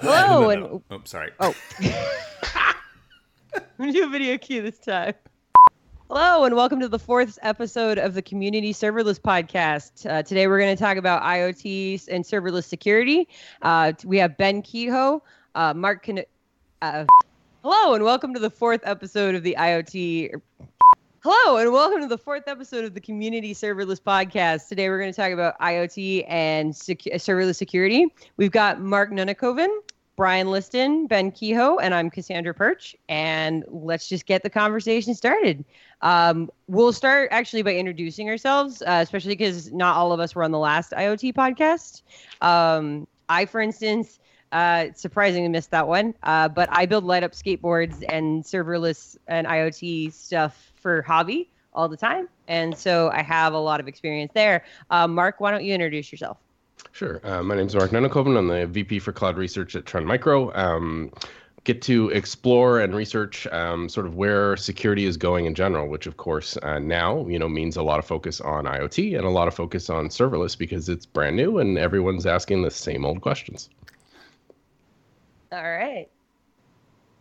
Hello no, and no. oh, sorry. oh, I'm do a video cue this time. Hello and welcome to the fourth episode of the Community Serverless Podcast. Uh, today we're going to talk about IoT and serverless security. Uh, we have Ben Kehoe, uh, Mark. Can- uh, hello and welcome to the fourth episode of the IoT. Hello and welcome to the fourth episode of the Community Serverless Podcast. Today we're going to talk about IoT and serverless security. We've got Mark Nunnikhoven, Bryan Liston, Ben Kehoe, and I'm Kassandra Perch. And let's just get the conversation started. Um, we'll start actually by introducing ourselves, uh, especially because not all of us were on the last IoT podcast. Um, I, for instance, uh, surprisingly missed that one, uh, but I build light up skateboards and serverless and IoT stuff for hobby all the time. And so I have a lot of experience there. Uh, Mark, why don't you introduce yourself? Sure. Uh, my name is Mark Nunnikhoven. I'm the VP for Cloud Research at Trend Micro. Um, get to explore and research um, sort of where security is going in general, which of course uh, now you know means a lot of focus on IoT and a lot of focus on serverless because it's brand new and everyone's asking the same old questions. All right.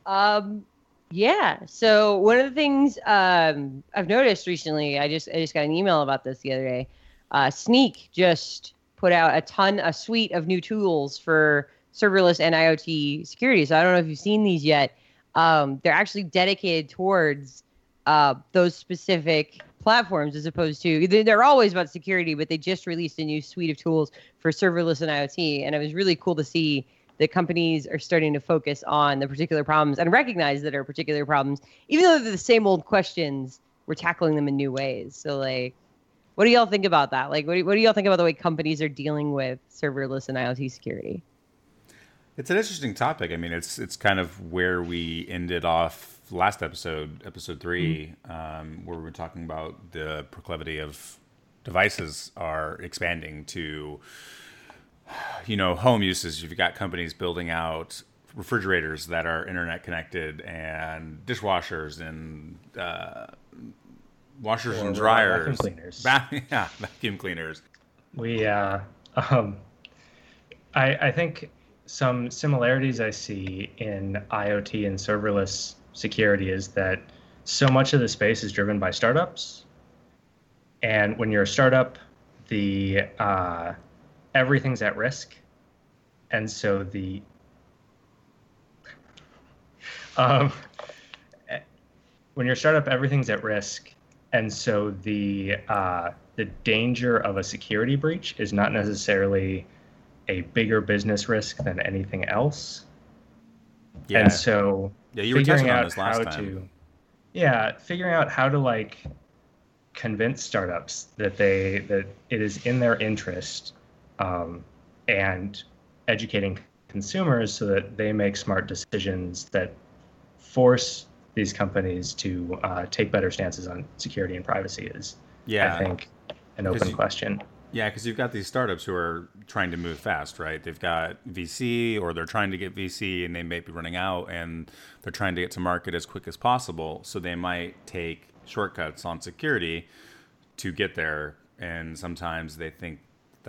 Um, yeah. So one of the things um, I've noticed recently, I just I just got an email about this the other day. Uh, Snyk just put out a ton, a suite of new tools for serverless and IoT security. So I don't know if you've seen these yet. Um, they're actually dedicated towards uh, those specific platforms as opposed to they're always about security, but they just released a new suite of tools for serverless and IoT, and it was really cool to see that companies are starting to focus on the particular problems and recognize that are particular problems, even though they're the same old questions, we're tackling them in new ways. So like, what do y'all think about that? Like, what do, what do y'all think about the way companies are dealing with serverless and IoT security? It's an interesting topic. I mean, it's it's kind of where we ended off last episode, episode 3 mm-hmm. um, where we were talking about the proclivity of devices are expanding to you know, home uses, you've got companies building out refrigerators that are internet connected and dishwashers and uh, washers or and dryers, vacuum cleaners. Va- yeah, vacuum cleaners. We, uh, um, I, I think some similarities I see in IoT and serverless security is that so much of the space is driven by startups, and when you're a startup, the uh, everything's at risk, and so the um, when you're a startup, everything's at risk, and so the uh, the danger of a security breach is not necessarily a bigger business risk than anything else. Yeah. And so yeah, you were figuring out how time. to yeah, figuring out how to like convince startups that they that it is in their interest um, and educating consumers so that they make smart decisions that force these companies to uh, take better stances on security and privacy is, yeah, I think, an open you, question. Yeah, because you've got these startups who are trying to move fast, right? They've got VC or they're trying to get VC and they may be running out and they're trying to get to market as quick as possible. So they might take shortcuts on security to get there. And sometimes they think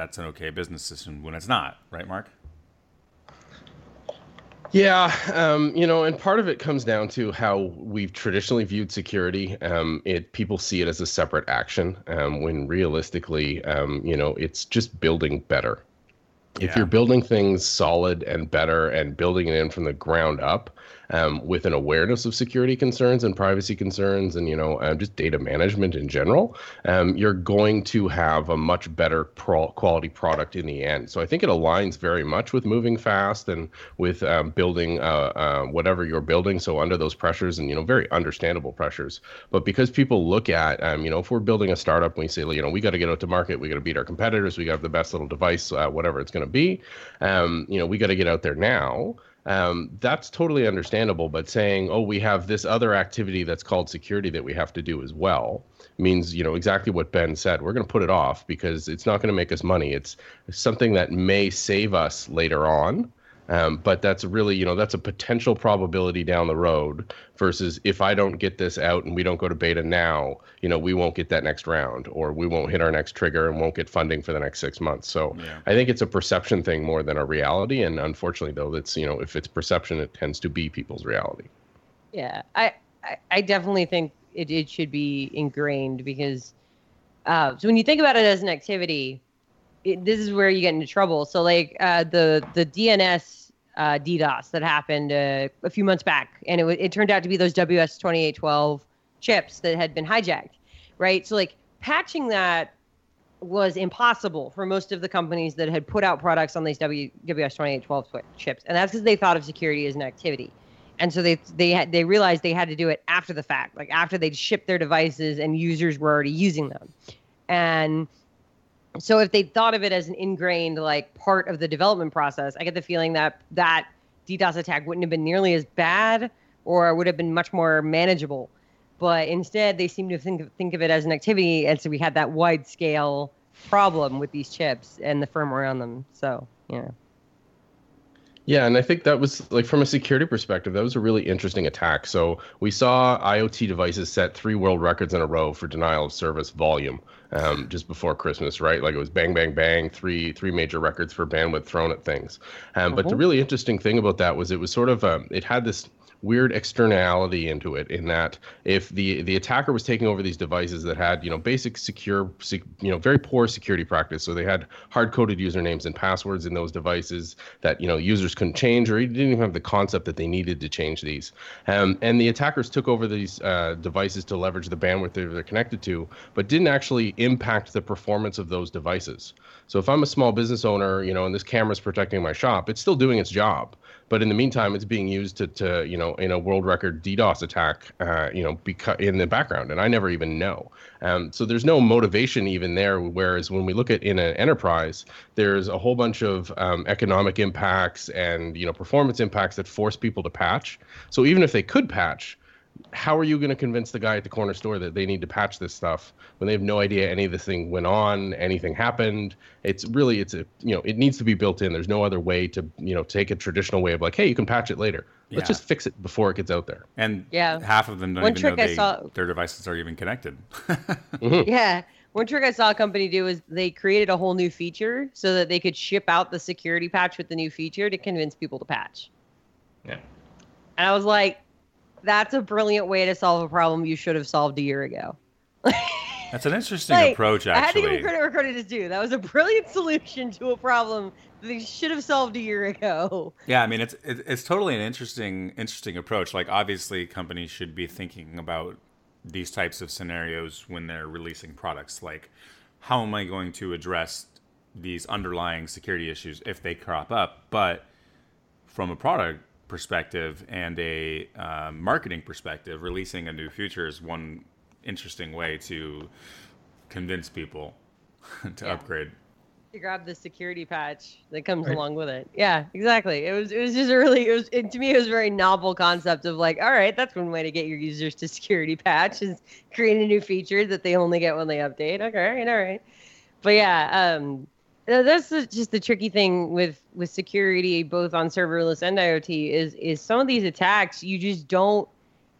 that's an okay business system when it's not, right, Mark? Yeah, um, you know, and part of it comes down to how we've traditionally viewed security. Um, it people see it as a separate action, um, when realistically, um, you know, it's just building better. Yeah. If you're building things solid and better and building it in from the ground up, um, with an awareness of security concerns and privacy concerns and you know uh, just data management in general, um, you're going to have a much better pro- quality product in the end. So I think it aligns very much with moving fast and with um, building uh, uh, whatever you're building. So under those pressures and you know very understandable pressures, but because people look at um, you know if we're building a startup, we say you know we got to get out to market, we got to beat our competitors, we got to have the best little device, uh, whatever it's going to be. Um, you know we got to get out there now um, that's totally understandable. But saying, oh, we have this other activity that's called security that we have to do as well means, you know, exactly what Ben said. We're going to put it off because it's not going to make us money. It's something that may save us later on. Um, but that's really, you know, that's a potential probability down the road versus if I don't get this out and we don't go to beta now, you know, we won't get that next round or we won't hit our next trigger and won't get funding for the next six months. So yeah. I think it's a perception thing more than a reality. And unfortunately, though, it's, you know, if it's perception, it tends to be people's reality. Yeah. I, I, I definitely think it, it should be ingrained because uh, so when you think about it as an activity, it, this is where you get into trouble. So like uh, the the DNS uh, DDoS that happened uh, a few months back, and it it turned out to be those WS twenty eight twelve chips that had been hijacked, right? So like patching that was impossible for most of the companies that had put out products on these w, WS2812 chips, and that's because they thought of security as an activity, and so they they had they realized they had to do it after the fact, like after they'd shipped their devices and users were already using them, and so if they thought of it as an ingrained like part of the development process, I get the feeling that that DDoS attack wouldn't have been nearly as bad or would have been much more manageable. But instead, they seem to think think of it as an activity, and so we had that wide scale problem with these chips and the firmware on them. So yeah. Yeah, and I think that was like from a security perspective, that was a really interesting attack. So we saw IoT devices set three world records in a row for denial of service volume um, just before Christmas, right? Like it was bang, bang, bang, three three major records for bandwidth thrown at things. Um, But the mm-hmm. really interesting thing about that was it was sort of um, it had this weird externality into it in that if the the attacker was taking over these devices that had you know basic secure you know very poor security practice so they had hard coded usernames and passwords in those devices that you know users couldn't change or didn't even have the concept that they needed to change these. Um, and the attackers took over these uh, devices to leverage the bandwidth that they're connected to but didn't actually impact the performance of those devices. So if i'm a small business owner you know and this camera's protecting my shop it's still doing its job but in the meantime, it's being used to, to you know, in a world record DDoS attack, uh, you know, beca- in the background, and I never even know. Um, so there's no motivation even there. Whereas when we look at in an enterprise, there's a whole bunch of um, economic impacts and you know performance impacts that force people to patch. So even if they could patch, how are you going to convince the guy at the corner store that they need to patch this stuff when they have no idea any of this thing went on, anything happened? It's really, it's a, you know, it needs to be built in. There's no other way to, you know, take a traditional way of like, hey, you can patch it later. Let's yeah. just fix it before it gets out there. And yeah, half of them don't One even know they, saw... their devices are even connected. mm-hmm. Yeah. One trick I saw a company do is they created a whole new feature so that they could ship out the security patch with the new feature to convince people to patch. Yeah. And I was like, that's a brilliant way to solve a problem you should have solved a year ago. That's an interesting like, approach, actually. I had to give credit where credit is due. That was a brilliant solution to a problem they should have solved a year ago. Yeah, I mean, it's it's totally an interesting interesting approach. Like, obviously, companies should be thinking about these types of scenarios when they're releasing products. Like, how am I going to address these underlying security issues if they crop up? But from a product perspective and a uh, marketing perspective, releasing a new feature is one interesting way to convince people to yeah. upgrade. To grab the security patch that comes right. along with it. Yeah, exactly. It was it was just a really it was it, to me it was a very novel concept of like, all right, that's one way to get your users to security patch is create a new feature that they only get when they update. Okay, all right, all right. But yeah, um, that's just the tricky thing with with security both on serverless and iot is is some of these attacks you just don't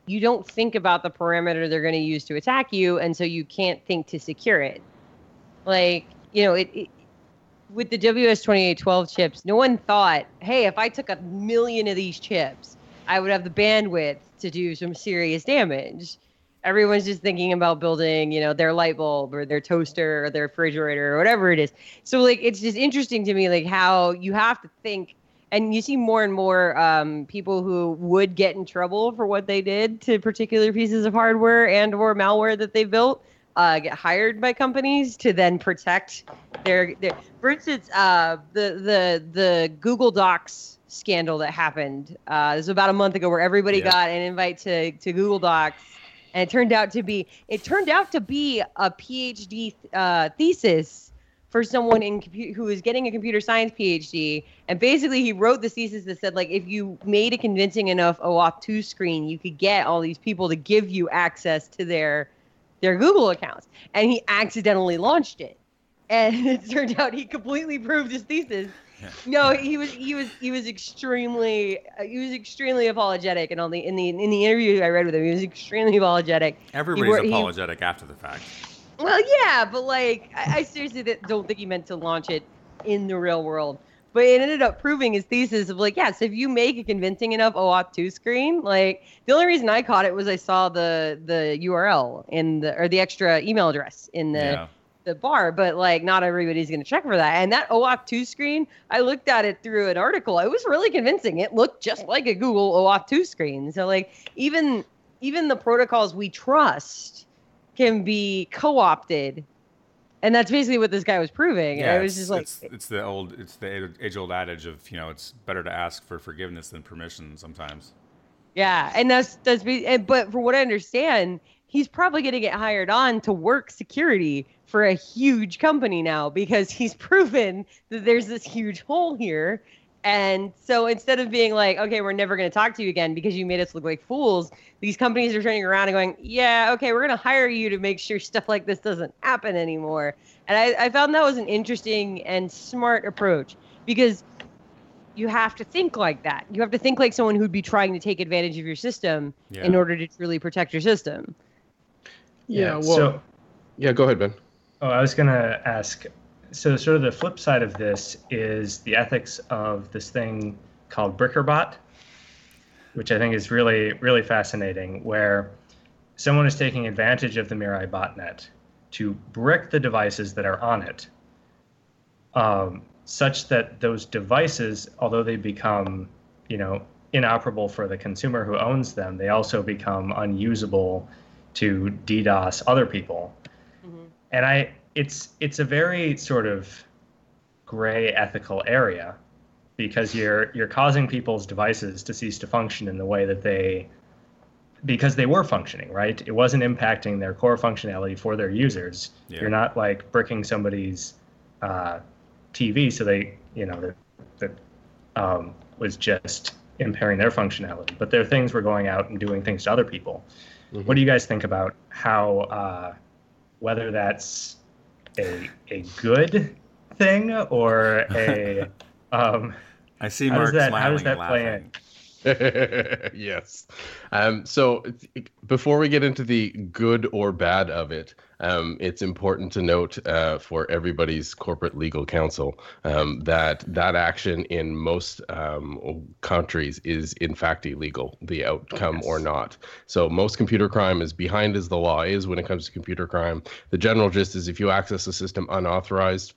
you don't think about the parameter they're going to use to attack you and so you can't think to secure it. Like you know it, it with the ws2812 chips no one thought hey if i took a million of these chips i would have the bandwidth to do some serious damage everyone's just thinking about building, you know, their light bulb or their toaster or their refrigerator or whatever it is. So like it's just interesting to me like how you have to think and you see more and more um, people who would get in trouble for what they did to particular pieces of hardware and or malware that they built uh, get hired by companies to then protect their, their for instance uh, the the the google docs scandal that happened uh, this was about a month ago where everybody yeah. got an invite to, to google docs and it turned out to be it turned out to be a PhD uh, thesis for someone in who was getting a computer science PhD, and basically he wrote the thesis that said like if you made a convincing enough OAuth 2 screen, you could get all these people to give you access to their their Google accounts, and he accidentally launched it, and it turned out he completely proved his thesis no, he was he was he was extremely uh, he was extremely apologetic, and on the in the in the interview I read with him, he was extremely apologetic. Everybody's apologetic he, after the fact. Well, yeah, but like I, I seriously don't think he meant to launch it in the real world. But it ended up proving his thesis of like, yes, if you make a convincing enough OAuth 2 screen, like the only reason I caught it was I saw the the URL in the or the extra email address in the yeah. The bar, but like not everybody's gonna check for that. And that OAuth 2 screen, I looked at it through an article. It was really convincing. It looked just like a Google OAuth 2 screen. So like even even the protocols we trust can be co-opted and that's basically what this guy was proving. Yeah, it was just like it's, it's the old, it's the age-old adage of you know it's better to ask for forgiveness than permission sometimes. Yeah, and that's that's be, but for what I understand, he's probably going to get hired on to work security for a huge company now because he's proven that there's this huge hole here and so instead of being like, okay, we're never going to talk to you again because you made us look like fools, these companies are turning around and going, yeah, okay, we're going to hire you to make sure stuff like this doesn't happen anymore. And I, I found that was an interesting and smart approach because you have to think like that. You have to think like someone who'd be trying to take advantage of your system yeah. in order to truly protect your system. Yeah, yeah well, so, yeah, go ahead, Ben. Oh, I was going to ask so sort of the flip side of this is the ethics of this thing called Brickerbot, which I think is really really fascinating, where someone is taking advantage of the Mirai botnet to brick the devices that are on it, um, such that those devices, although they become, you know, inoperable for the consumer who owns them, they also become unusable to DDoS other people. And I it's it's a very sort of gray ethical area because you're you're causing people's devices to cease to function in the way that they because they were functioning right it wasn't impacting their core functionality for their users yeah. you're not like bricking somebody's uh, tv so they you know that that um, was just impairing their functionality but their things were going out and doing things to other people mm-hmm. what do you guys think about how uh, whether that's a a good thing or a um, I see Mark that, smiling how does that play in? yes. Um, so before we get into the good or bad of it, um, it's important to note uh, for everybody's corporate legal counsel um, that that action in most um, countries is in fact illegal, the outcome yes. or not. So most computer crime is behind as the law is when it comes to computer crime. The general gist is if you access a system unauthorized,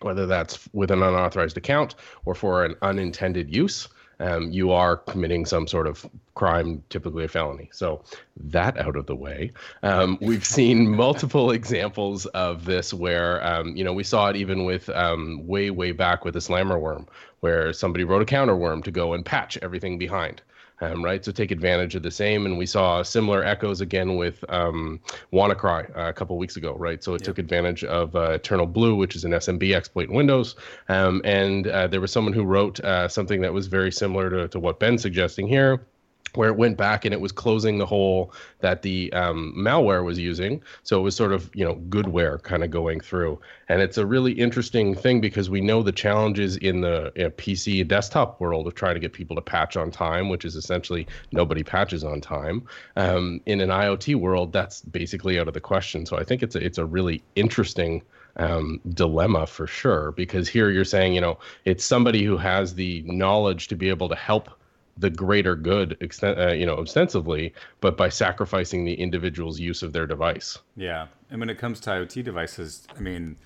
whether that's with an unauthorized account or for an unintended use, um, you are committing some sort of crime, typically a felony. So that out of the way, um, we've seen multiple examples of this where um, you know we saw it even with um, way way back with the slammer worm, where somebody wrote a counter worm to go and patch everything behind um, right? So take advantage of the same. And we saw similar echoes again with um, WannaCry uh, a couple weeks ago, right? So it took advantage of uh, Eternal Blue, which is an SMB exploit in Windows. Um, and uh, there was someone who wrote uh, something that was very similar to, to what Ben's suggesting here where it went back and it was closing the hole that the um, malware was using. So it was sort of, you know, goodware kind of going through. And it's a really interesting thing because we know the challenges in the you know, PC desktop world of trying to get people to patch on time, which is essentially nobody patches on time. Um, in an IoT world, that's basically out of the question. So I think it's a, it's a really interesting um, dilemma for sure because here you're saying, you know, it's somebody who has the knowledge to be able to help the greater good, extent, uh, you know, ostensibly, but by sacrificing the individual's use of their device. Yeah, and when it comes to IoT devices, I mean,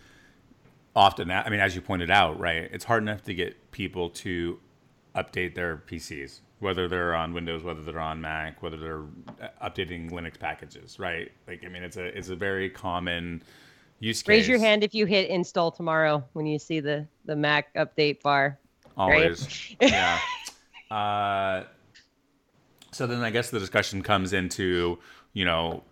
often, I mean, as you pointed out, right, it's hard enough to get people to update their PCs, whether they're on Windows, whether they're on Mac, whether they're uh, updating Linux packages, right? Like, I mean, it's a it's a very common use case. Raise your hand if you hit install tomorrow when you see the the Mac update bar. Always, right? yeah. Uh, so then I guess the discussion comes into, you know,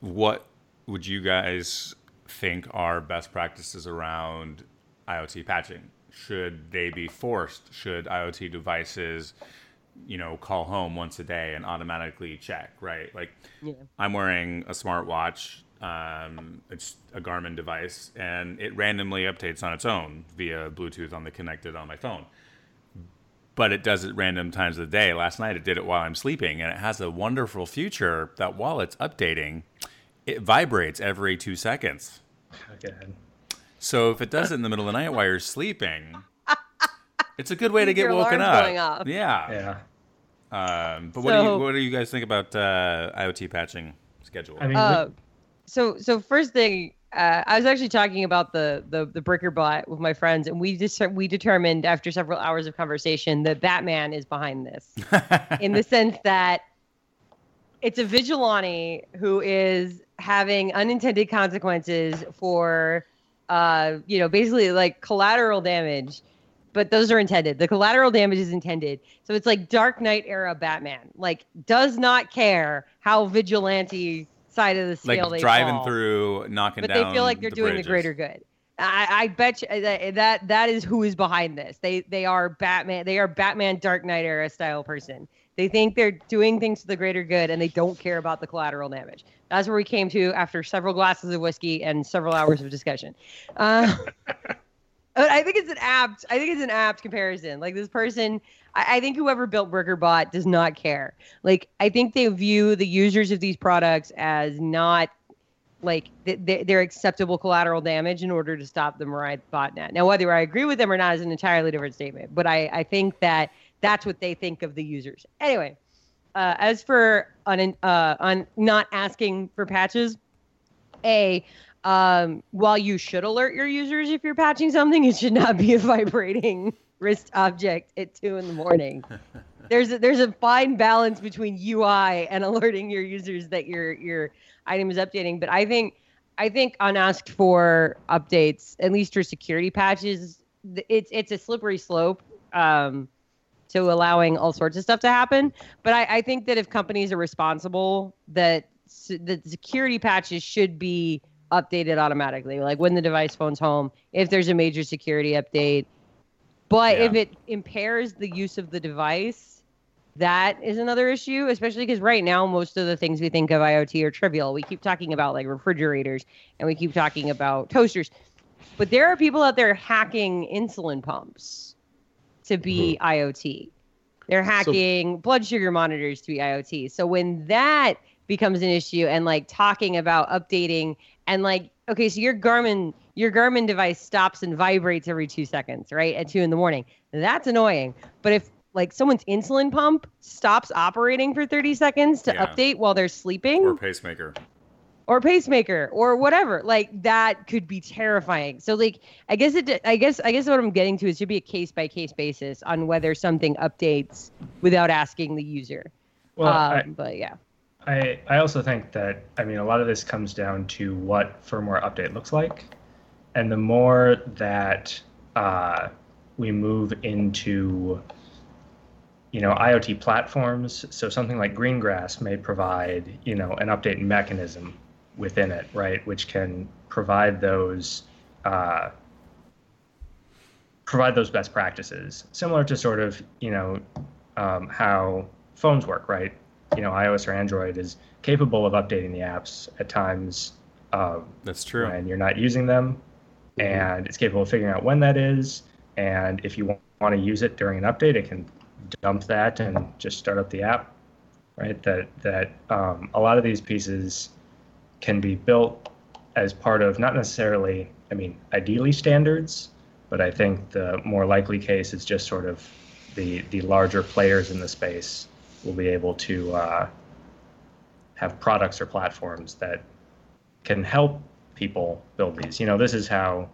what would you guys think are best practices around IoT patching? Should they be forced? Should IoT devices, you know, call home once a day and automatically check, right? Like, yeah. I'm wearing a smartwatch. Um, it's a Garmin device, and it randomly updates on its own via Bluetooth on the connected on my phone. But it does it random times of the day. Last night it did it while I'm sleeping, and it has a wonderful feature that while it's updating, it vibrates every two seconds. Okay. So if it does it in the middle of the night while you're sleeping, it's a good way to get Your woken alarm's up. going off. Yeah. Yeah. Um, but what do you what do you guys think about uh, IoT patching schedule? I mean, Uh, so so first thing, uh, I was actually talking about the the the Bricker bot with my friends, and we just we determined after several hours of conversation that Batman is behind this, in the sense that it's a vigilante who is having unintended consequences for, uh, you know, basically like collateral damage. But those are intended. The collateral damage is intended. So it's like Dark Knight era Batman. Like does not care how vigilante side of the scale like they driving fall through, knocking but down. they feel like they're the doing bridges. the greater good. I, I bet you that, that that is who is behind this. They they are Batman. They are Batman Dark Knight era style person. They think they're doing things for the greater good, and they don't care about the collateral damage. That's where we came to after several glasses of whiskey and several hours of discussion. Uh, but I think it's an apt. I think it's an apt comparison. Like this person, I, I think whoever built Brickerbot does not care. Like I think they view the users of these products as not like th- th- they're acceptable collateral damage in order to stop the Mirai botnet. Now, whether I agree with them or not is an entirely different statement, but I, I think that that's what they think of the users. Anyway, uh, as for on uh, on not asking for patches, a um, while you should alert your users if you're patching something, it should not be a vibrating wrist object at two in the morning. there's a, there's a fine balance between UI and alerting your users that your your item is updating. But I think I think unasked for updates, at least for security patches, it's it's a slippery slope um, to allowing all sorts of stuff to happen. But I, I think that if companies are responsible, that that security patches should be updated automatically, like when the device phone's home, if there's a major security update. But Yeah. if it impairs the use of the device, that is another issue, especially because right now most of the things we think of IoT are trivial. We keep talking about like refrigerators and we keep talking about toasters, but there are people out there hacking insulin pumps to be mm-hmm. IoT. They're hacking blood sugar monitors to be IoT. So when that becomes an issue and like talking about updating and like okay, so your Garmin your Garmin device stops and vibrates every two seconds, right? At two in the morning. That's annoying. But if like someone's insulin pump stops operating for 30 seconds to Yeah. update while they're sleeping or pacemaker. or pacemaker or whatever like that could be terrifying so like i guess it i guess i guess what i'm getting to is should be a case by case basis on whether something updates without asking the user well, um, I, but yeah I, I also think that I mean a lot of this comes down to what firmware update looks like, and the more that uh, we move into you know IoT platforms, so something like Greengrass may provide you know an update mechanism within it, right, which can provide those uh, provide those best practices, similar to sort of you know um, how phones work, right? You know, iOS or Android is capable of updating the apps at times um, That's true. when you're not using them, and it's capable of figuring out when that is. And if you want to use it during an update, it can dump that and just start up the app, right? That that um, a lot of these pieces can be built as part of not necessarily, I mean, ideally standards, but I think the more likely case is just sort of the the larger players in the space will be able to uh, have products or platforms that can help people build these. You know, this is how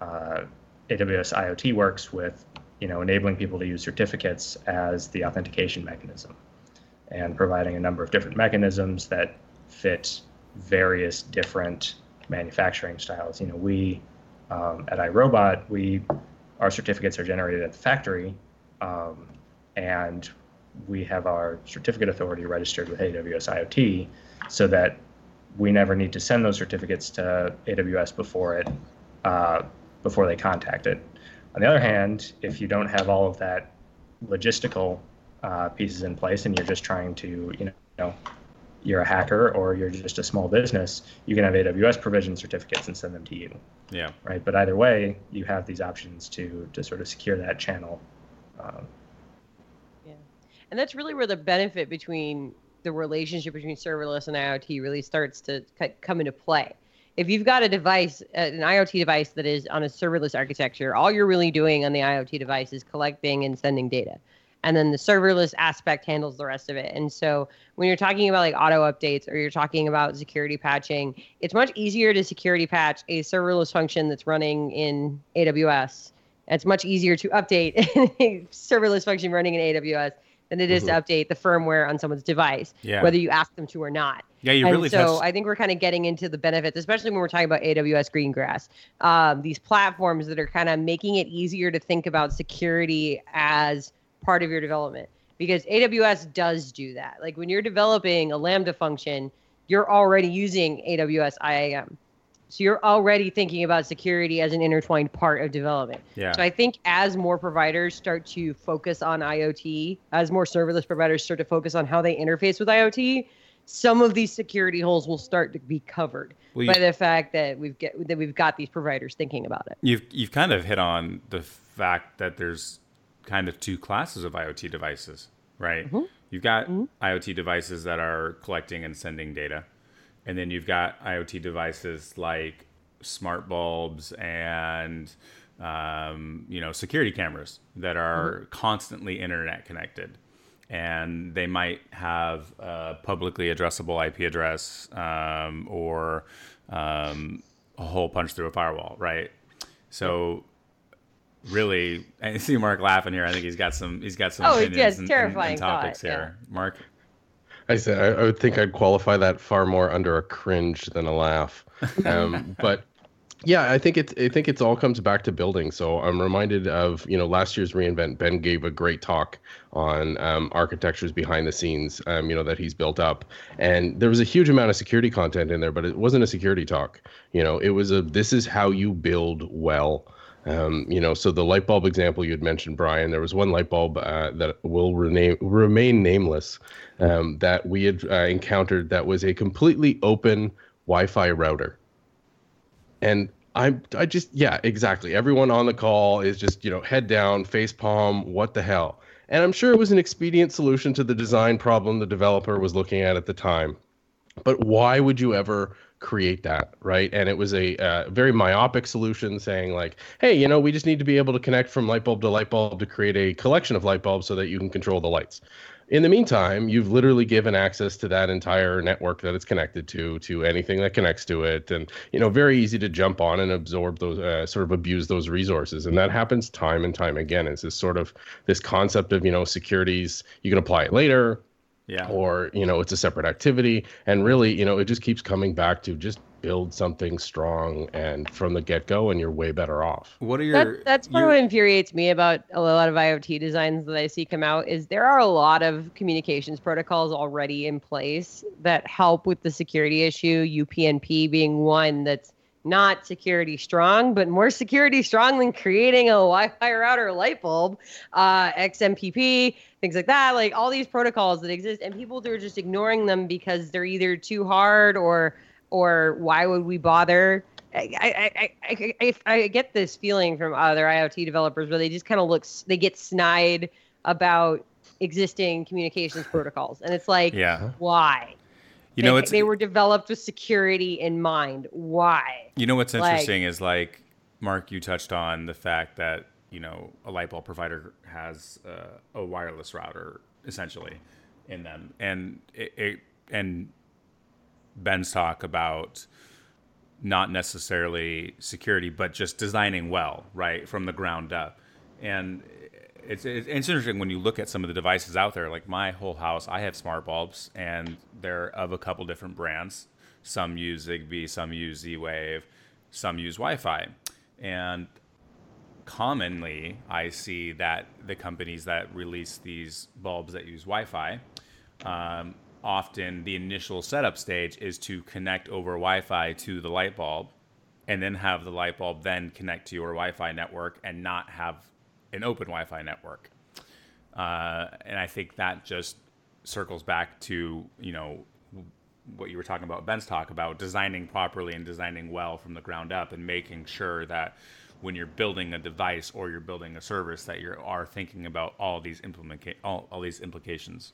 uh, AWS IoT works with, you know, enabling people to use certificates as the authentication mechanism and providing a number of different mechanisms that fit various different manufacturing styles. You know, we um, at iRobot, we our certificates are generated at the factory, um, and we have our certificate authority registered with AWS IoT, so that we never need to send those certificates to AWS before it uh, before they contact it. On the other hand, if you don't have all of that logistical uh, pieces in place and you're just trying to, you know, you're a hacker or you're just a small business, you can have AWS provision certificates and send them to you. Yeah. Right. But either way, you have these options to to sort of secure that channel. Um, and that's really where the benefit between the relationship between serverless and IoT really starts to come into play. If you've got a device, uh, an IoT device that is on a serverless architecture, all you're really doing on the IoT device is collecting and sending data and then the serverless aspect handles the rest of it. And so when you're talking about like auto updates or you're talking about security patching, it's much easier to security patch a serverless function that's running in AWS. It's much easier to update a serverless function running in AWS than it is mm-hmm. to update the firmware on someone's device, yeah. whether you ask them to or not. Yeah, you and really. So touched... I think we're kind of getting into the benefits, especially when we're talking about AWS Greengrass. Um, these platforms that are kind of making it easier to think about security as part of your development because AWS does do that. Like when you're developing a Lambda function, you're already using AWS IAM. So you're already thinking about security as an intertwined part of development. Yeah. So I think as more providers start to focus on IoT, as more serverless providers start to focus on how they interface with IoT, some of these security holes will start to be covered well, by the fact that we've get that we've got these providers thinking about it. You've you've kind of hit on the fact that there's kind of two classes of IoT devices, right? Mm-hmm. You've got mm-hmm. IoT devices that are collecting and sending data, and then you've got IoT devices like smart bulbs and um, you know security cameras that are mm-hmm. constantly internet connected and they might have a publicly addressable IP address um, or um, a hole punched through a firewall, right? So really, I see Mark laughing here. I think he's got some. He's got some. Oh, opinions yes, and, terrifying and, and topics thought, here, yeah. Mark. I said I, I, would think I'd qualify that far more under a cringe than a laugh, um, but yeah, I think it. I think it's all comes back to building. So I'm reminded of you know last year's reInvent. Ben gave a great talk on um, architectures behind the scenes. Um, you know that he's built up, and there was a huge amount of security content in there, but it wasn't a security talk. You know, it was a this is how you build well. Um, you know, so the light bulb example you had mentioned, Bryan, there was one light bulb uh, that will rename, remain nameless um, that we had uh, encountered that was a completely open Wi-Fi router, and I, I just, yeah, exactly. Everyone on the call is just, you know, head down, face palm, what the hell? And I'm sure it was an expedient solution to the design problem the developer was looking at at the time. But why would you ever create that right? And it was a uh, very myopic solution saying like hey you know we just need to be able to connect from light bulb to light bulb to create a collection of light bulbs so that you can control the lights. In the meantime you've literally given access to that entire network that it's connected to to anything that connects to it and you know very easy to jump on and absorb those uh, sort of abuse those resources. And that happens time and time again. It's this sort of this concept of you know securities you can apply it later yeah. or you know it's a separate activity. And really you know it just keeps coming back to just build something strong and from the get-go and you're way better off. What are your that, that's part of what infuriates me about a lot of iot designs that i see come out is there are a lot of communications protocols already in place that help with the security issue upnp being one that's not security strong, but more security strong than creating a Wi-Fi router light bulb, uh, XMPP, things like that. Like all these protocols that exist, and people are just ignoring them because they're either too hard or or why would we bother? I, I, I, I, I get this feeling from other IoT developers where they just kind of look, they get snide about existing communications protocols, and it's like, yeah, why? You know, they, it's, they were developed with security in mind. Why? You know what's interesting like, is like Mark, you touched on the fact that you know a light bulb provider has uh, a wireless router essentially in them, and it, it and Ben's talk about not necessarily security, but just designing well, right, from the ground up. And it's, it's interesting when you look at some of the devices out there. Like my whole house, I have smart bulbs, and they're of a couple different brands. Some use Zigbee, some use Z-Wave, some use Wi-Fi, and commonly I see that the companies that release these bulbs that use Wi-Fi, um, often the initial setup stage is to connect over Wi-Fi to the light bulb, and then have the light bulb then connect to your Wi-Fi network and not have an open Wi-Fi network. Uh, and I think that just circles back to you know what you were talking about, Ben's talk about designing properly and designing well from the ground up, and making sure that when you're building a device or you're building a service, that you are thinking about all these implement all, all these implications.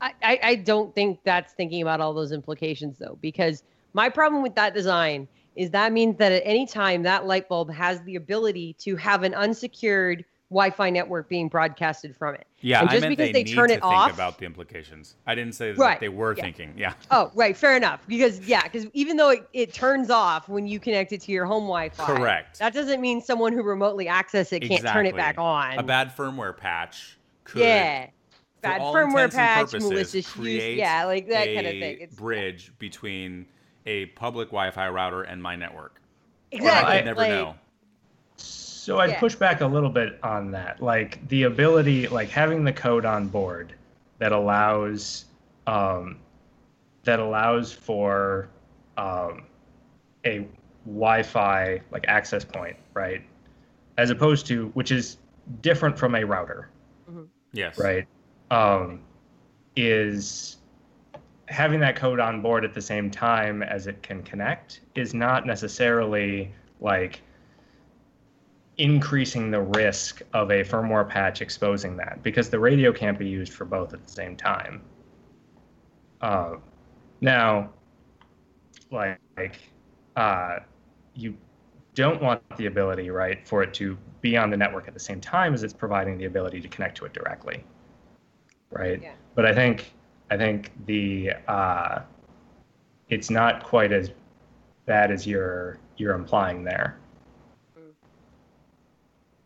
I, I don't think that's thinking about all those implications though, because my problem with that design is that means that at any time that light bulb has the ability to have an unsecured Wi-Fi network being broadcasted from it. Yeah, and just I meant because they, they, turn to it think off. about the implications. I didn't say that Right, they were yeah. thinking. Yeah. Oh, right, fair enough. Because yeah, because even though it, it turns off when you connect it to your home Wi-Fi, Correct. That doesn't mean someone who remotely access it can't turn it back on. A bad firmware patch could yeah, bad firmware patch, purposes, malicious use, yeah, like that kind of thing. It's bridge between a public Wi-Fi router and my network. exactly I I- never like, know. So I'd Yeah. push back a little bit on that. Like the ability, like having the code on board that allows um, that allows for um, a Wi-Fi like access point, right? As opposed to which is different from a router, Yes. right? Um, is having that code on board at the same time as it can connect is not necessarily like increasing the risk of a firmware patch exposing that because the radio can't be used for both at the same time. Uh, now, like, uh, you don't want the ability, right, for it to be on the network at the same time as it's providing the ability to connect to it directly, right? Yeah. But I think I think the uh, it's not quite as bad as you're you're implying there.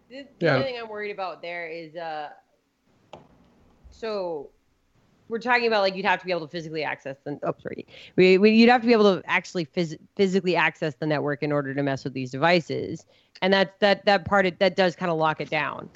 The, the Yeah. only thing I'm worried about there is uh so we're talking about like you'd have to be able to physically access the oh sorry we, we you'd have to be able to actually phys- physically access the network in order to mess with these devices and that that that part it, that does kind of lock it down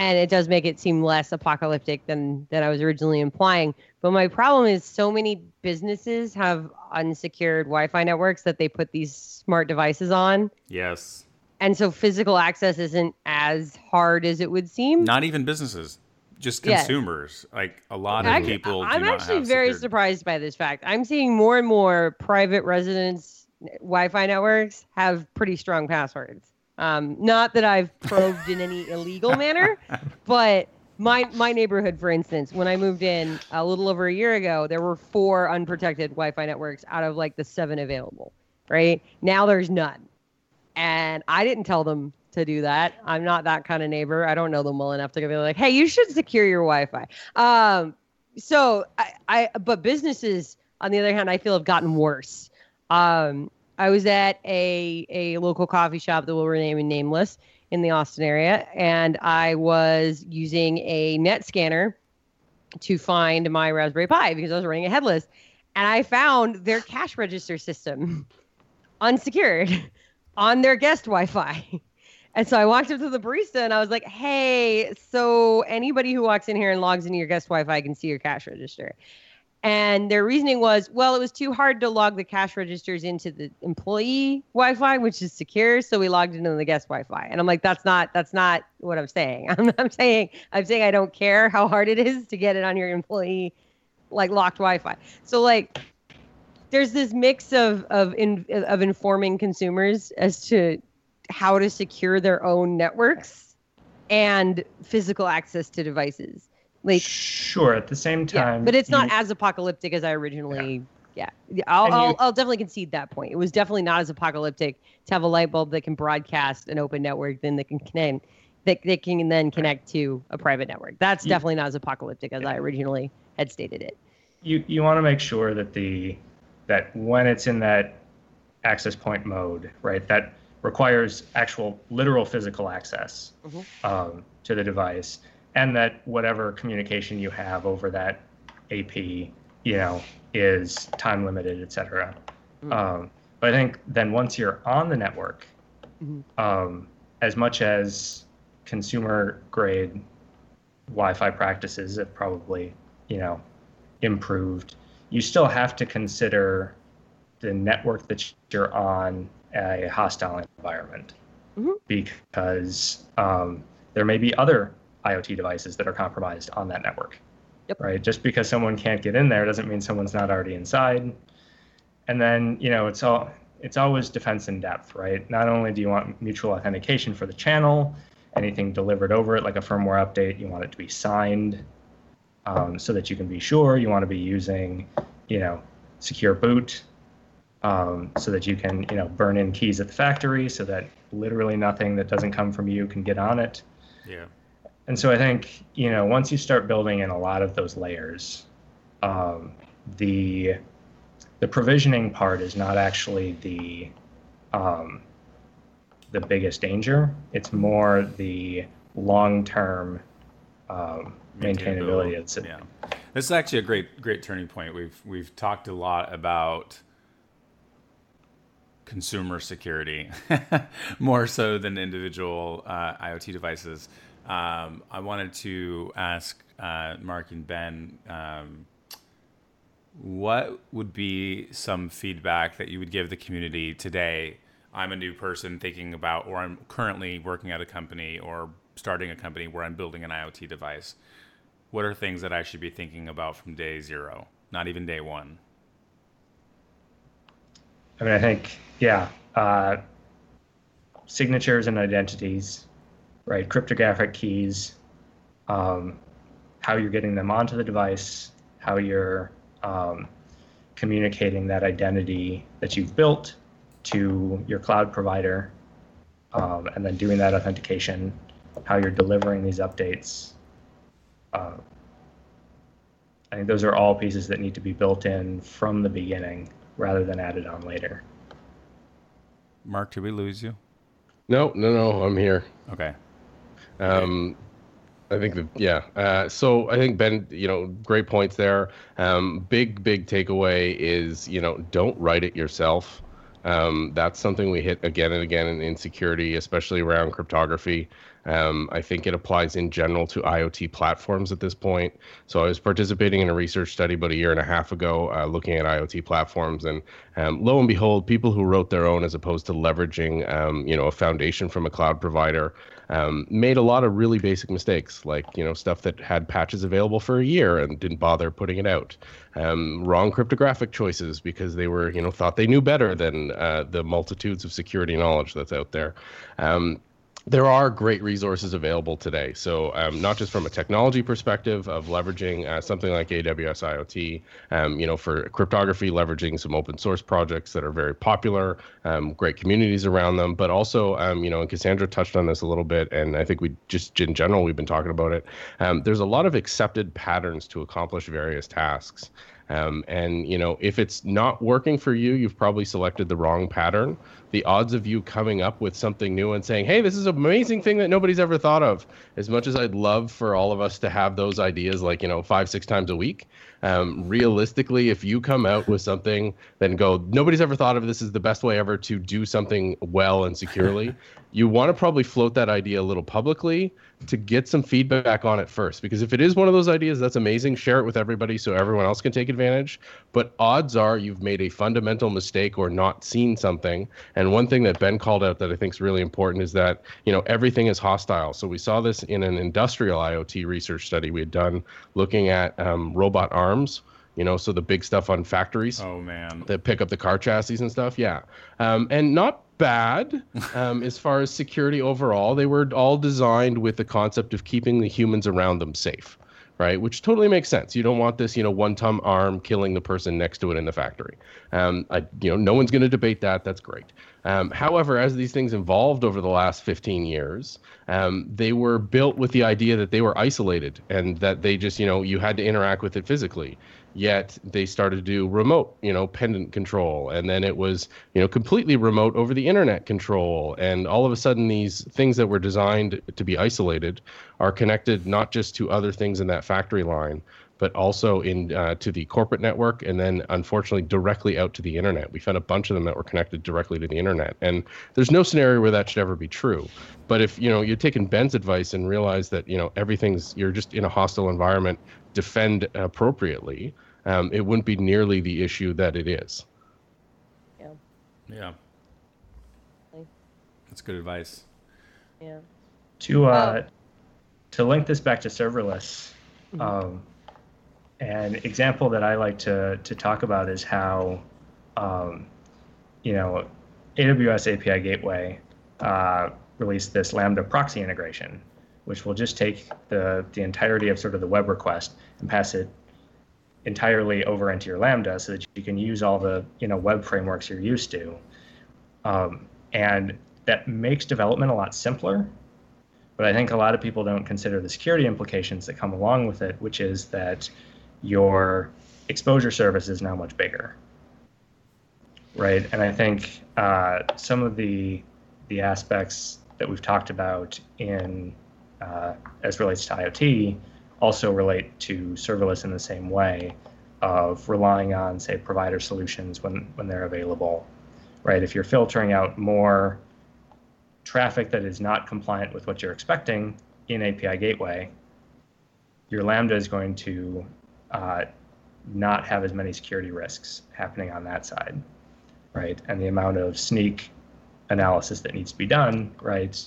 and it does make it seem less apocalyptic than than I was originally implying but my problem is so many businesses have unsecured Wi-Fi networks that they put these smart devices on Yes. and so physical access isn't as hard as it would seem. Not even businesses, just consumers. Like a lot of people. I'm actually very secured- surprised by this fact. I'm seeing more and more private residence Wi-Fi networks have pretty strong passwords. Um, not that I've probed in any illegal manner, but my my neighborhood, for instance, when I moved in a little over a year ago, there were four unprotected Wi-Fi networks out of like the seven available. Right now, there's none, and I didn't tell them to do that. I'm not that kind of neighbor. I don't know them well enough to go be like, hey, you should secure your Wi-Fi. Um, so I, I, but businesses, on the other hand, I feel have gotten worse. Um, I was at a a local coffee shop that will remain nameless in the Austin area, and I was using a net scanner to find my Raspberry Pi because I was running a headless, and I found their cash register system unsecured on their guest Wi-Fi. And so I walked up to the barista and I was like, "Hey, so anybody who walks in here and logs into your guest Wi-Fi can see your cash register." And their reasoning was, well, it was too hard to log the cash registers into the employee Wi-Fi, which is secure, so we logged into the guest Wi-Fi. And I'm like, that's not that's not what I'm saying. I'm, I'm saying I'm saying I don't care how hard it is to get it on your employee like locked Wi-Fi. So like there's this mix of of in, of informing consumers as to how to secure their own networks and physical access to devices. Like Sure. At the same yeah, time, but it's not you- as apocalyptic as I originally. Yeah, yeah. I'll, you- I'll I'll definitely concede that point. It was definitely not as apocalyptic to have a light bulb that can broadcast an open network, then that can connect, that they can then connect to a private network. That's You- definitely not as apocalyptic as I originally had stated it. you you want to make sure that the that when it's in that access point mode, right, that requires actual literal physical access Mhm. um, to the device, and that whatever communication you have over that AP, you know, is time limited, et cetera. Mhm. Um, but I think then once you're on the network, Mhm. um, as much as consumer grade Wi-Fi practices have probably, you know, improved, you still have to consider the network that you're on a hostile environment Mhm. because um, there may be other IoT devices that are compromised on that network. Yep. Right. Just because someone can't get in there doesn't mean someone's not already inside. And then, you know, it's all it's always defense in depth, right? Not only do you want mutual authentication for the channel, anything delivered over it, like a firmware update, you want it to be signed um, so that you can be sure. You want to be using, you know, secure boot um, so that you can, you know, burn in keys at the factory so that literally nothing that doesn't come from you can get on it. Yeah. And so I think, you know, once you start building in a lot of those layers, um, the the provisioning part is not actually the um, the biggest danger. It's more the long term um, maintainability. It's yeah. This is actually a great great turning point. We've we've talked a lot about consumer security more so than individual uh, IoT devices. Um, I wanted to ask uh, Mark and Ben. Um, what would be some feedback that you would give the community today? I'm a new person thinking about, or I'm currently working at a company or starting a company where I'm building an IoT device. What are things that I should be thinking about from day zero, not even day one? I mean, I think, yeah, uh, signatures and identities, right? Cryptographic keys, um, how you're getting them onto the device, how you're um, communicating that identity that you've built to your cloud provider, um, and then doing that authentication, how you're delivering these updates. Uh, I think those are all pieces that need to be built in from the beginning rather than added on later. Mark, did we lose you? No, no, no. I'm here. Okay. Um, I think that yeah. Uh, so I think Ben, you know, great points there. Um, big big takeaway is you know don't write it yourself. Um, that's something we hit again and again in, insecurity, especially around cryptography. Um, I think it applies in general to IoT platforms at this point. So I was participating in a research study about a year and a half ago, uh, looking at IoT platforms, and um, lo and behold, people who wrote their own as opposed to leveraging, um, you know, a foundation from a cloud provider, um, made a lot of really basic mistakes, like you know stuff that had patches available for a year and didn't bother putting it out. Um, wrong cryptographic choices because they were you know thought they knew better than uh, the multitudes of security knowledge that's out there. There are great resources available today. So, um, not just from a technology perspective of leveraging uh, something like AWS IoT, um, you know, for cryptography, leveraging some open source projects that are very popular, um, great communities around them, but also, um, you know, and Kassandra touched on this a little bit, and I think we just in general we've been talking about it. Um, there's a lot of accepted patterns to accomplish various tasks. Um, and you know, if it's not working for you, you've probably selected the wrong pattern. The odds of you coming up with something new and saying, "Hey, this is an amazing thing that nobody's ever thought of," as much as I'd love for all of us to have those ideas, like you know, five, six times a week, um, realistically, if you come out with something, then go, nobody's ever thought of this is the best way ever to do something well and securely. you want to probably float that idea a little publicly to get some feedback on it first. Because if it is one of those ideas, that's amazing. Share it with everybody so everyone else can take advantage. But odds are you've made a fundamental mistake or not seen something. And one thing that Ben called out that I think is really important is that you know everything is hostile. So we saw this in an industrial IoT research study we had done looking at um, robot arms you know, so the big stuff on factories. Oh man, that pick up the car chassis and stuff. Yeah, um, and not bad um, as far as security overall. They were all designed with the concept of keeping the humans around them safe, right? Which totally makes sense. You don't want this, you know, one-ton arm killing the person next to it in the factory. Um, I, you know, no one's going to debate that. That's great. Um, however, as these things evolved over the last 15 years, um, they were built with the idea that they were isolated and that they just, you know, you had to interact with it physically yet they started to do remote you know pendant control. And then it was you know completely remote over the internet control. And all of a sudden these things that were designed to be isolated are connected not just to other things in that factory line but also in uh, to the corporate network and then unfortunately directly out to the internet. We found a bunch of them that were connected directly to the internet. And there's no scenario where that should ever be true. But if you know you're taking ben's advice and realize that you know everything's you're just in a hostile environment defend appropriately, um, it wouldn't be nearly the issue that it is. Yeah. Yeah. That's good advice. Yeah. To uh, to link this back to serverless, mm-hmm. um, an example that I like to to talk about is how, um, you know, AWS API Gateway uh, released this Lambda proxy integration, which will just take the the entirety of sort of the web request and pass it entirely over into your Lambda, so that you can use all the you know web frameworks you're used to, um, and that makes development a lot simpler. But I think a lot of people don't consider the security implications that come along with it, which is that your exposure service is now much bigger, right? And I think uh, some of the the aspects that we've talked about in uh, as relates to IoT also relate to serverless in the same way of relying on say provider solutions when when they're available right? If you're filtering out more traffic that is not compliant with what you're expecting in API gateway your lambda is going to uh, not have as many security risks happening on that side right? And the amount of Snyk analysis that needs to be done right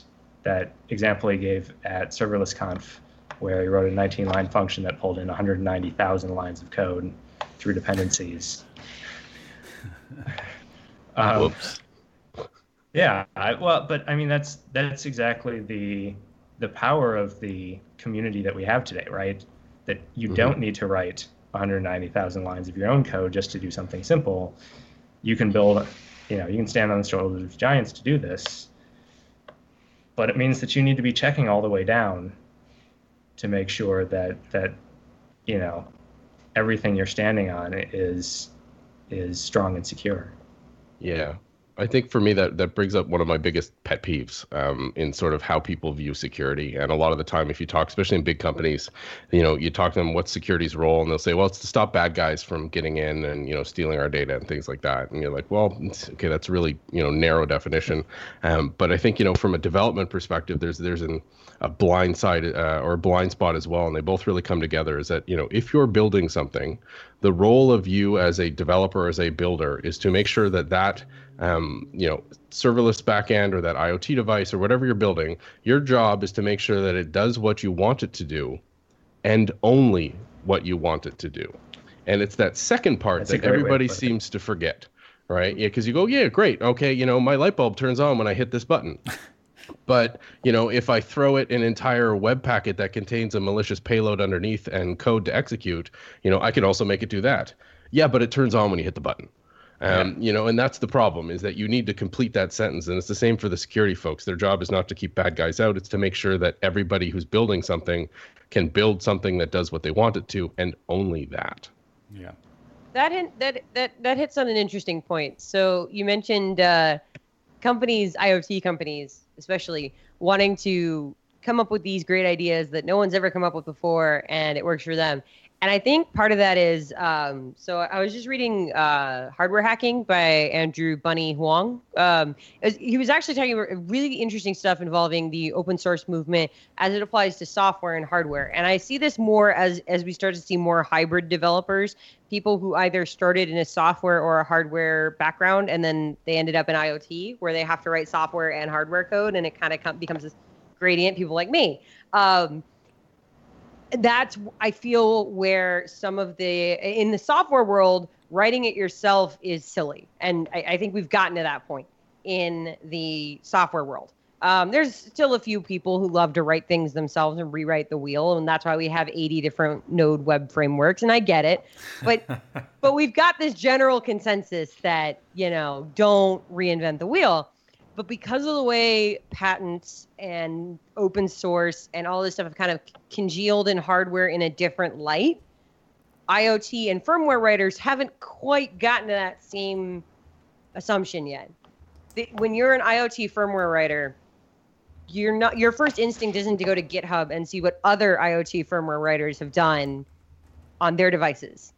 that example he gave at serverless conf where he wrote a 19 line function that pulled in 190,000 lines of code through dependencies. Um, Whoops. Yeah, I, well, but I mean that's that's exactly the the power of the community that we have today, right? That you mm-hmm. don't need to write 190,000 lines of your own code just to do something simple. You can build, you know, you can stand on the shoulders of giants to do this. But it means that you need to be checking all the way down to make sure that that you know everything you're standing on is is strong and secure. Yeah. I think for me that that brings up one of my biggest pet peeves um, in sort of how people view security. And a lot of the time, if you talk, especially in big companies, you know, you talk to them what's security's role, and they'll say, well, it's to stop bad guys from getting in and you know stealing our data and things like that. And you're like, well, okay, that's really you know narrow definition. Um, but I think you know from a development perspective, there's there's an a blind side uh, or a blind spot as well, and they both really come together. Is that you know if you're building something, the role of you as a developer, as a builder, is to make sure that that um, you know serverless backend or that IoT device or whatever you're building, your job is to make sure that it does what you want it to do, and only what you want it to do. And it's that second part That's that everybody seems to forget, right? Yeah, because you go, yeah, great, okay, you know, my light bulb turns on when I hit this button. But you know, if I throw it an entire web packet that contains a malicious payload underneath and code to execute, you know, I can also make it do that. Yeah, but it turns on when you hit the button. Um, yeah. You know, and that's the problem is that you need to complete that sentence, and it's the same for the security folks. Their job is not to keep bad guys out; it's to make sure that everybody who's building something can build something that does what they want it to, and only that. Yeah. That hint, that that that hits on an interesting point. So you mentioned uh, companies, IoT companies, especially wanting to come up with these great ideas that no one's ever come up with before and it works for them and i think part of that is um, so i was just reading uh, hardware hacking by andrew bunnie huang um, was, he was actually talking about really interesting stuff involving the open source movement as it applies to software and hardware and i see this more as as we start to see more hybrid developers people who either started in a software or a hardware background and then they ended up in IoT where they have to write software and hardware code and it kind of becomes this gradient. People like me. Um, that's I feel where some of the in the software world, writing it yourself is silly, and I, I think we've gotten to that point in the software world. Um, there's still a few people who love to write things themselves and rewrite the wheel, and that's why we have 80 different Node web frameworks. And I get it, but but we've got this general consensus that you know don't reinvent the wheel. But because of the way patents and open source and all this stuff have kind of congealed in hardware in a different light, IoT and firmware writers haven't quite gotten to that same assumption yet. When you're an IoT firmware writer, you're not your first instinct isn't to go to GitHub and see what other IoT firmware writers have done on their devices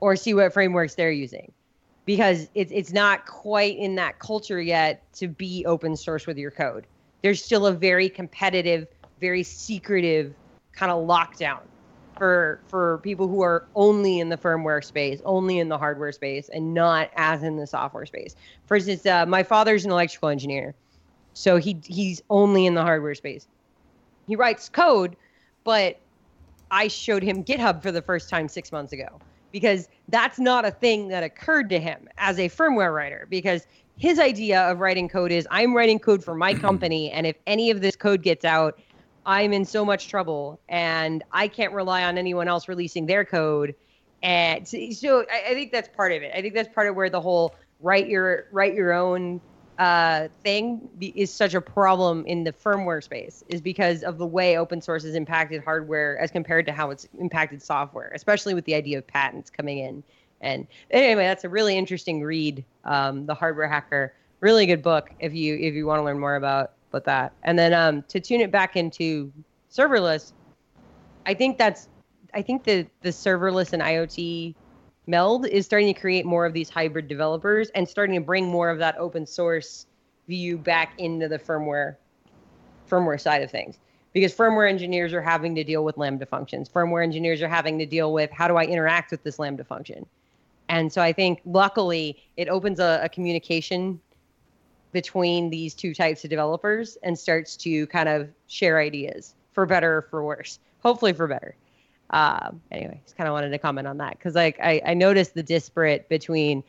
or see what frameworks they're using because it's it's not quite in that culture yet to be open source with your code. There's still a very competitive, very secretive kind of lockdown for for people who are only in the firmware space, only in the hardware space, and not as in the software space. For instance, uh, my father's an electrical engineer, so he he's only in the hardware space. He writes code, but I showed him GitHub for the first time six months ago because that's not a thing that occurred to him as a firmware writer because his idea of writing code is I'm writing code for my company and if any of this code gets out I'm in so much trouble and I can't rely on anyone else releasing their code. And so I, I think that's part of it. I think that's part of where the whole write your write your own uh, thing is such a problem in the firmware space is because of the way open source has impacted hardware as compared to how it's impacted software, especially with the idea of patents coming in. And anyway, that's a really interesting read. Um, the Hardware Hacker, really good book if you if you want to learn more about about that. And then um, to tune it back into serverless, I think that's I think the the serverless and IoT meld is starting to create more of these hybrid developers and starting to bring more of that open source view back into the firmware firmware side of things. Because firmware engineers are having to deal with lambda functions. Firmware engineers are having to deal with how do i interact with this lambda function? And so i think luckily it opens a, a communication between these two types of developers and starts to kind of share ideas for better or for worse. Hopefully for better um, anyway, just kind of wanted to comment on that because like I, I noticed the disparate between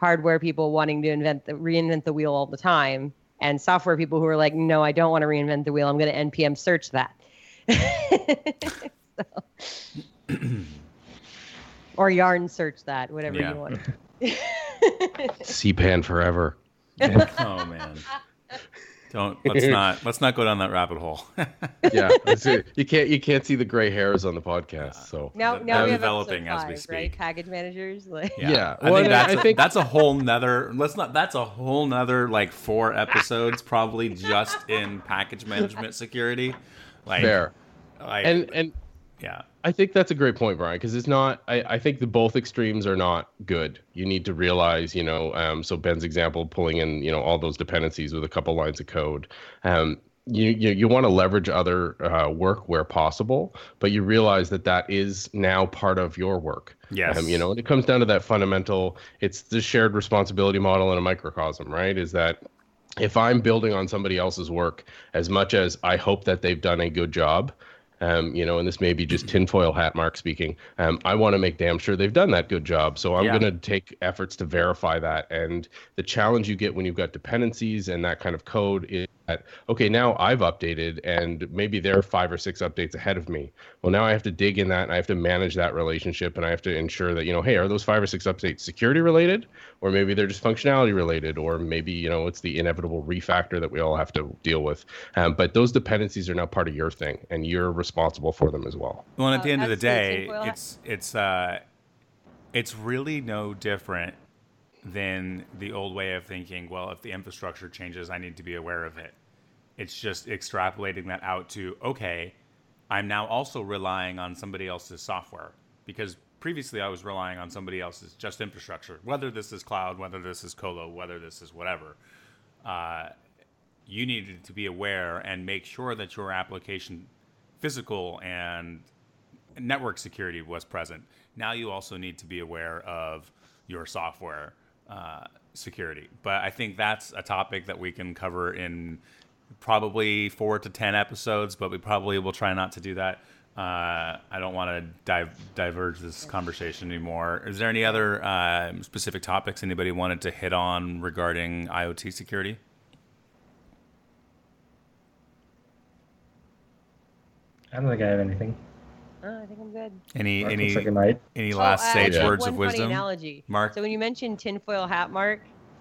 hardware people wanting to invent the reinvent the wheel all the time and software people who are like, no, I don't want to reinvent the wheel. I'm going to npm search that. so. or yarn search that, whatever Yeah. you want. CPAN forever. oh man. Don't let's not let's not go down that rabbit hole. Yeah, you can't you can't see the gray hairs on the podcast. So now, They're now we have developing episode as we speak. right? Package managers, like Yeah. I Well, think that's I a, think- that's a whole nother. Let's not. That's a whole nother like four episodes probably just in package management security. Like, fair. like And and yeah, I think that's a great point, Bryan, because it's not. I, I think the both extremes are not good. You need to realize, you know. Um, so Ben's example, pulling in, you know, all those dependencies with a couple lines of code. Um, you you, you want to leverage other uh, work where possible, but you realize that that is now part of your work. Yes. Um, you know, and it comes down to that fundamental. It's the shared responsibility model in a microcosm, right? Is that if I'm building on somebody else's work, as much as I hope that they've done a good job, um, you know, and this may be just tinfoil hat mark speaking, um, I want to make damn sure they've done that good job. So I'm Yeah. going to take efforts to verify that. And the challenge you get when you've got dependencies and that kind of code is that, okay, now I've updated and maybe they're five or six updates ahead of me. Well, now I have to dig in that and I have to manage that relationship and I have to ensure that, you know, hey, are those five or six updates security related? Or maybe they're just functionality related, or maybe, you know, it's the inevitable refactor that we all have to deal with. Um, but those dependencies are now part of your thing and you're responsible for them as well. Well, and at the end of the as to the day, it's it's uh, it's really no different than the old way of thinking. Well, if the infrastructure changes, I need to be aware of it. It's just extrapolating that out to okay, I'm now also relying on somebody else's software because previously I was relying on somebody else's just infrastructure, whether this is cloud, whether this is colo, whether this is whatever. Uh, you needed to be aware and make sure that your application physical and network security was present. Now you also need to be aware of your software uh, security. But I think that's a topic that we can cover in probably four to ten episodes. But we probably will try not to do that. Uh, I don't want to dive, diverge this conversation anymore. Is there any other uh, specific topics anybody wanted to hit on regarding IoT security? I don't think I have anything. Oh, I think I'm good. Any Mark any looks like might. any Oh, last uh, sage Yeah. words one of funny wisdom? analogy. Mark? So when you mentioned tinfoil hat, Mark,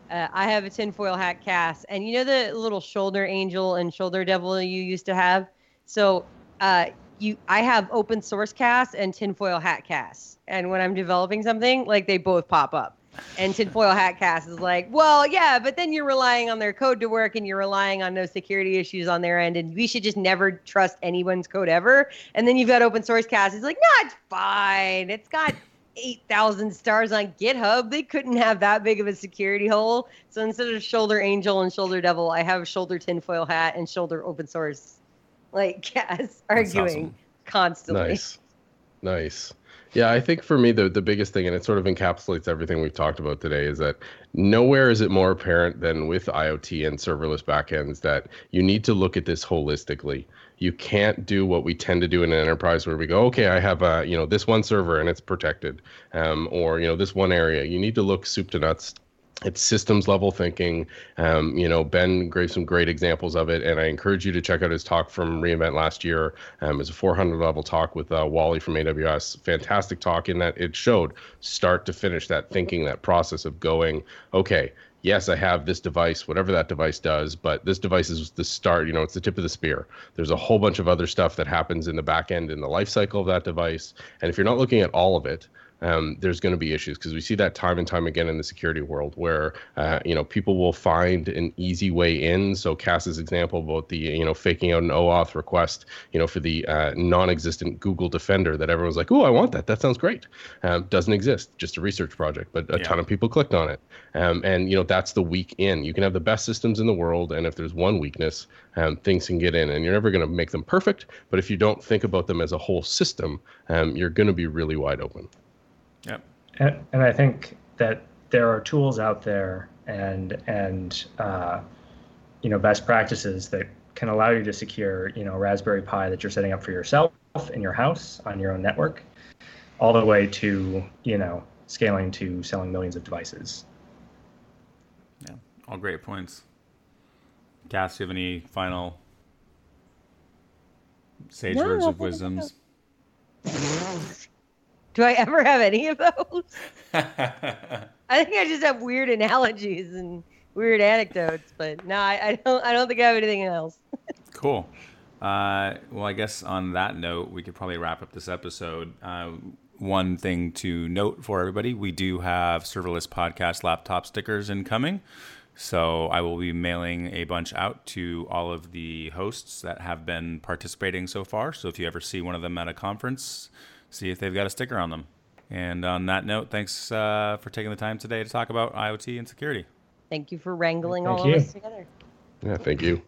uh, I have a tinfoil hat Cass, and you know the little shoulder angel and shoulder devil you used to have. So uh, you, I have open source casts and tinfoil hat casts, and when I'm developing something, like they both pop up. And tinfoil hat Cass is like, well, yeah, but then you're relying on their code to work, and you're relying on no security issues on their end, and we should just never trust anyone's code ever. And then you've got open source Cass. It's like, no, it's fine. It's got 8,000 stars on GitHub. They couldn't have that big of a security hole. So instead of shoulder angel and shoulder devil, I have shoulder tinfoil hat and shoulder open source. Like, yes, arguing awesome. constantly. Nice, nice. Yeah, I think for me the the biggest thing, and it sort of encapsulates everything we've talked about today, is that nowhere is it more apparent than with IoT and serverless backends that you need to look at this holistically. You can't do what we tend to do in an enterprise where we go, okay, I have a you know this one server and it's protected, um, or you know this one area. You need to look soup to nuts it's systems level thinking. Um, you know, Ben gave some great examples of it, and I encourage you to check out his talk from reInvent last year. Um, it's a 400 level talk with uh, Wally from AWS. Fantastic talk in that it showed start to finish that thinking, that process of going, okay, yes, I have this device, whatever that device does, but this device is the start, you know, it's the tip of the spear. There's a whole bunch of other stuff that happens in the back end in the life cycle of that device. And if you're not looking at all of it, um, there's going to be issues because we see that time and time again in the security world where uh, you know people will find an easy way in. So Cass's example about the you know faking out an OAuth request, you know for the uh, non-existent Google Defender that everyone's like, oh, I want that. That sounds great. Um, doesn't exist. Just a research project, but a yeah. ton of people clicked on it. Um, and you know that's the weak in. You can have the best systems in the world, and if there's one weakness, um, things can get in. And you're never going to make them perfect, but if you don't think about them as a whole system, um, you're going to be really wide open. Yep. And, and I think that there are tools out there and and uh, you know best practices that can allow you to secure you know Raspberry Pi that you're setting up for yourself in your house on your own network, all the way to you know scaling to selling millions of devices. Yeah, all great points. Cass, do you have any final sage no, words of wisdoms? Do I ever have any of those? I think I just have weird analogies and weird anecdotes, but no, I, I don't. I don't think I have anything else. cool. Uh, well, I guess on that note, we could probably wrap up this episode. Uh, one thing to note for everybody: we do have serverless podcast laptop stickers incoming. So I will be mailing a bunch out to all of the hosts that have been participating so far. So if you ever see one of them at a conference, see if they've got a sticker on them. And on that note, thanks uh, for taking the time today to talk about IoT and security. Thank you for wrangling thank all you. of us together. Yeah, thank you.